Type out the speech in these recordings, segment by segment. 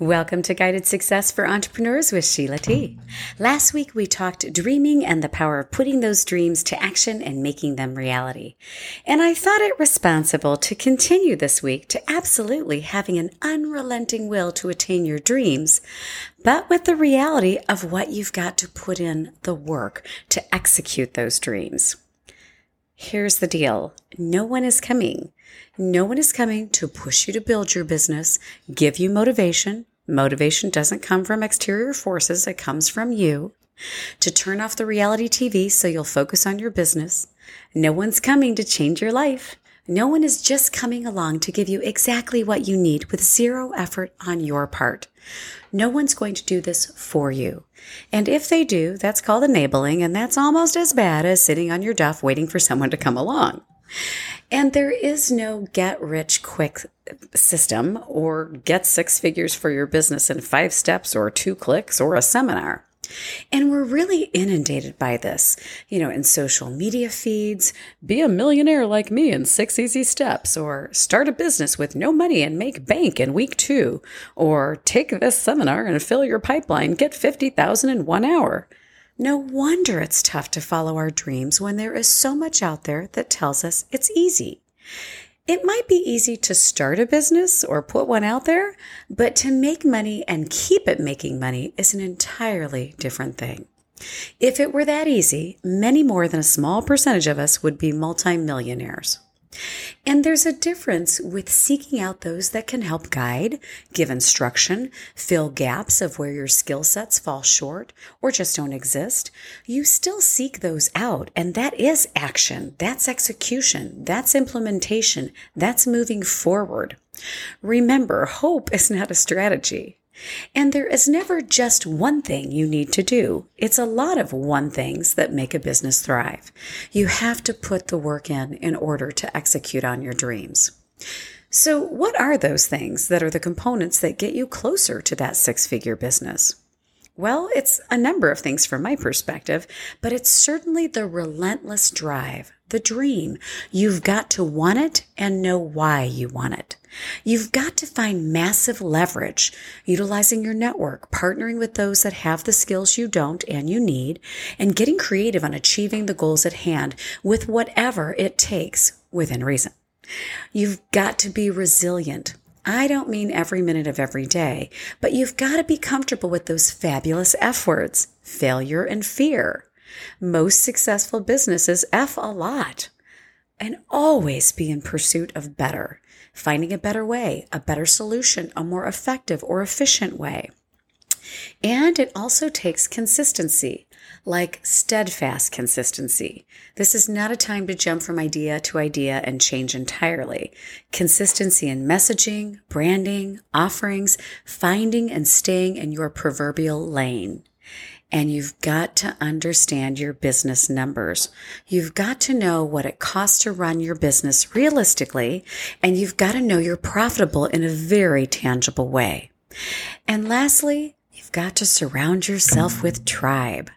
Welcome to Guided Success for Entrepreneurs with Sheila T. Last week we talked dreaming and the power of putting those dreams to action and making them reality. And I thought it responsible to continue this week to absolutely having an unrelenting will to attain your dreams, but with the reality of what you've got to put in the work to execute those dreams. Here's the deal. No one is coming. No one is coming to push you to build your business, give you motivation. Motivation doesn't come from exterior forces. It comes from you to turn off the reality TV so you'll focus on your business. No one's coming to change your life. No one is just coming along to give you exactly what you need with zero effort on your part. No one's going to do this for you. And if they do, that's called enabling, and that's almost as bad as sitting on your duff waiting for someone to come along. And there is no get rich quick system or get six figures for your business in five steps or two clicks or a seminar. And we're really inundated by this, you know, in social media feeds, be a millionaire like me in six easy steps, or start a business with no money and make bank in week two, or take this seminar and fill your pipeline, get 50,000 in one hour. No wonder it's tough to follow our dreams when there is so much out there that tells us it's easy. It might be easy to start a business or put one out there, but to make money and keep it making money is an entirely different thing. If it were that easy, many more than a small percentage of us would be multimillionaires. And there's a difference with seeking out those that can help guide, give instruction, fill gaps of where your skill sets fall short or just don't exist. You still seek those out, and that is action. That's execution. That's implementation. That's moving forward. Remember, hope is not a strategy. And there is never just one thing you need to do. It's a lot of one things that make a business thrive. You have to put the work in in order to execute on your dreams. So, what are those things that are the components that get you closer to that six figure business? Well, it's a number of things from my perspective, but it's certainly the relentless drive, the dream. You've got to want it and know why you want it. You've got to find massive leverage, utilizing your network, partnering with those that have the skills you don't and you need, and getting creative on achieving the goals at hand with whatever it takes within reason. You've got to be resilient, I don't mean every minute of every day, but you've got to be comfortable with those fabulous F words failure and fear. Most successful businesses F a lot. And always be in pursuit of better, finding a better way, a better solution, a more effective or efficient way. And it also takes consistency like steadfast consistency. This is not a time to jump from idea to idea and change entirely. Consistency in messaging, branding, offerings, finding and staying in your proverbial lane. And you've got to understand your business numbers. You've got to know what it costs to run your business realistically, and you've got to know you're profitable in a very tangible way. And lastly, you've got to surround yourself with tribe.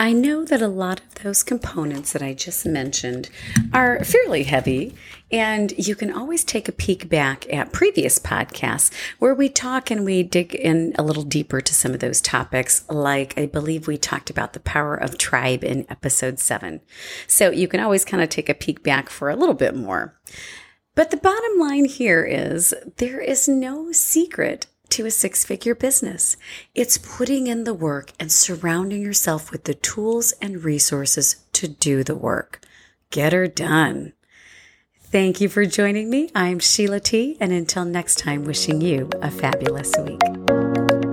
I know that a lot of those components that I just mentioned are fairly heavy, and you can always take a peek back at previous podcasts where we talk and we dig in a little deeper to some of those topics. Like I believe we talked about the power of tribe in episode seven. So you can always kind of take a peek back for a little bit more. But the bottom line here is there is no secret to a six figure business. It's putting in the work and surrounding yourself with the tools and resources to do the work. Get her done. Thank you for joining me. I'm Sheila T. And until next time, wishing you a fabulous week.